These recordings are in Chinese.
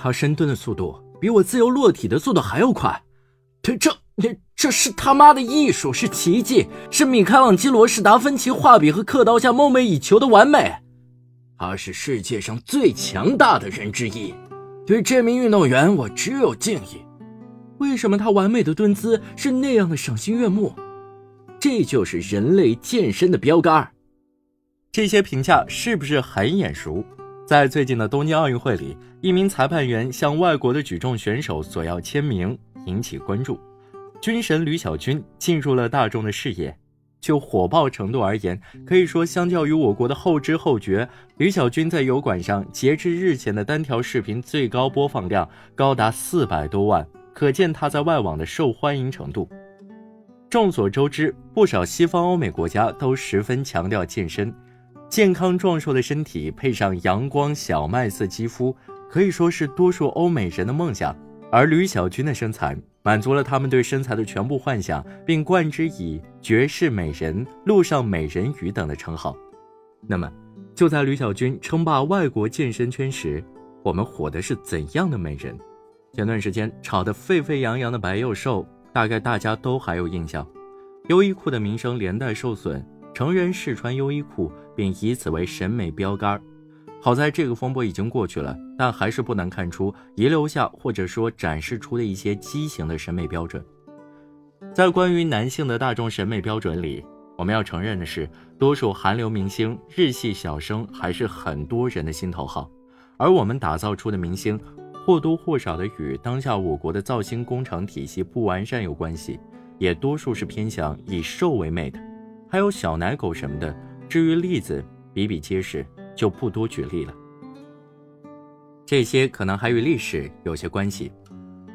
他深蹲的速度比我自由落体的速度还要快，这这这是他妈的艺术，是奇迹，是米开朗基罗，是达芬奇画笔和刻刀下梦寐以求的完美。他是世界上最强大的人之一，对这名运动员我只有敬意。为什么他完美的蹲姿是那样的赏心悦目？这就是人类健身的标杆。这些评价是不是很眼熟？在最近的东京奥运会里，一名裁判员向外国的举重选手索要签名，引起关注。军神吕小军进入了大众的视野。就火爆程度而言，可以说相较于我国的后知后觉，吕小军在油管上截至日前的单条视频最高播放量高达四百多万，可见他在外网的受欢迎程度。众所周知，不少西方欧美国家都十分强调健身。健康壮硕的身体配上阳光小麦色肌肤，可以说是多数欧美人的梦想。而吕小军的身材满足了他们对身材的全部幻想，并冠之以“绝世美人”“路上美人鱼”等的称号。那么，就在吕小军称霸外国健身圈时，我们火的是怎样的美人？前段时间炒得沸沸扬扬的白幼瘦，大概大家都还有印象。优衣库的名声连带受损。成人试穿优衣库，并以此为审美标杆。好在这个风波已经过去了，但还是不难看出遗留下或者说展示出的一些畸形的审美标准。在关于男性的大众审美标准里，我们要承认的是，多数韩流明星、日系小生还是很多人的心头好。而我们打造出的明星，或多或少的与当下我国的造星工程体系不完善有关系，也多数是偏向以瘦为美的。还有小奶狗什么的，至于例子比比皆是，就不多举例了。这些可能还与历史有些关系。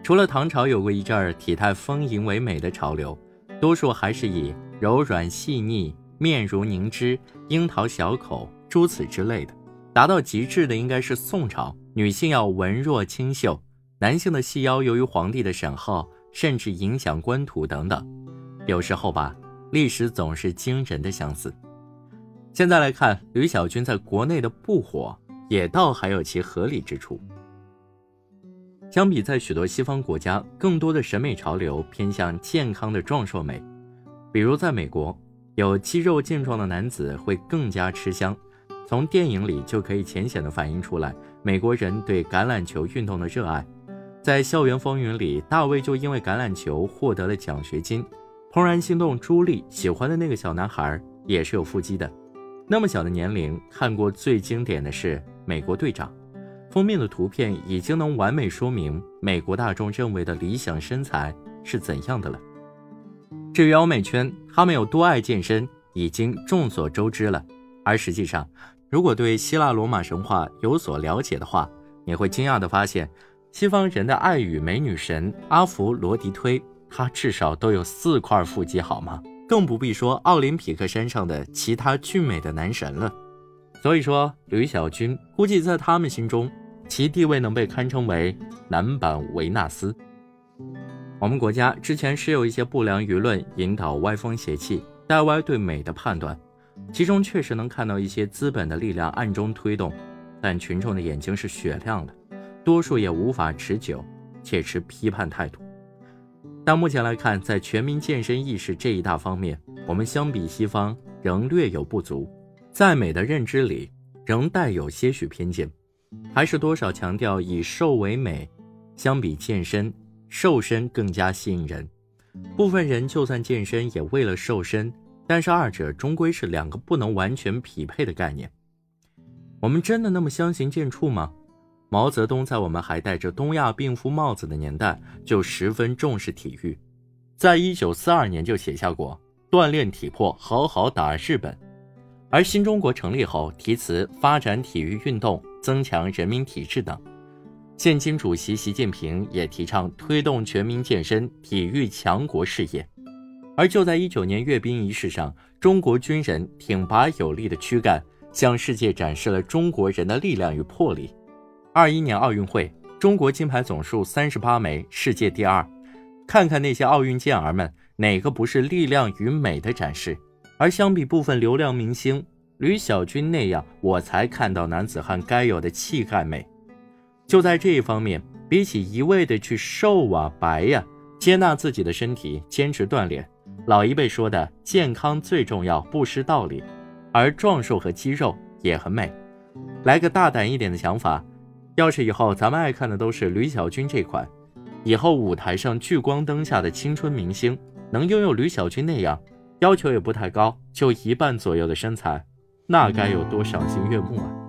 除了唐朝有过一阵儿体态丰盈为美的潮流，多数还是以柔软细腻、面如凝脂、樱桃小口诸此之类的。达到极致的应该是宋朝，女性要文弱清秀，男性的细腰由于皇帝的审号，甚至影响官图等等。有时候吧。历史总是惊人的相似。现在来看，吕小军在国内的不火，也倒还有其合理之处。相比在许多西方国家，更多的审美潮流偏向健康的壮硕美。比如在美国，有肌肉健壮的男子会更加吃香。从电影里就可以浅显地反映出来，美国人对橄榄球运动的热爱。在《校园风云》里，大卫就因为橄榄球获得了奖学金。怦然心动，朱莉喜欢的那个小男孩也是有腹肌的。那么小的年龄看过最经典的是《美国队长》，封面的图片已经能完美说明美国大众认为的理想身材是怎样的了。至于欧美圈，他们有多爱健身，已经众所周知了。而实际上，如果对希腊罗马神话有所了解的话，你会惊讶地发现，西方人的爱与美女神阿芙罗狄忒。她至少都有四块腹肌，好吗？更不必说奥林匹克山上的其他俊美的男神了。所以说，吕小军估计在他们心中，其地位能被堪称为男版维纳斯。我们国家之前是有一些不良舆论引导歪风邪气，带歪对美的判断，其中确实能看到一些资本的力量暗中推动，但群众的眼睛是雪亮的，多数也无法持久，且持批判态度。但目前来看，在全民健身意识这一大方面，我们相比西方仍略有不足，在美的认知里仍带有些许偏见，还是多少强调以瘦为美。相比健身，瘦身更加吸引人。部分人就算健身也为了瘦身，但是二者终归是两个不能完全匹配的概念。我们真的那么相形见绌吗？毛泽东在我们还戴着东亚病夫帽子的年代，就十分重视体育，在一九四二年就写下过“锻炼体魄，好好打日本”。而新中国成立后，题词发展体育运动，增强人民体质等。现今主席习近平也提倡推动全民健身、体育强国事业。而就在一九年阅兵仪式上，中国军人挺拔有力的躯干，向世界展示了中国人的力量与魄力。二一年奥运会，中国金牌总数三十八枚，世界第二。看看那些奥运健儿们，哪个不是力量与美的展示？而相比部分流量明星吕小军那样，我才看到男子汉该有的气概美。就在这一方面，比起一味的去瘦啊白呀，接纳自己的身体，坚持锻炼。老一辈说的健康最重要，不失道理。而壮硕和肌肉也很美。来个大胆一点的想法，要是以后咱们爱看的都是吕小军这款，以后舞台上聚光灯下的青春明星能拥有吕小军那样，要求也不太高，就一半左右的身材，那该有多赏心悦目啊！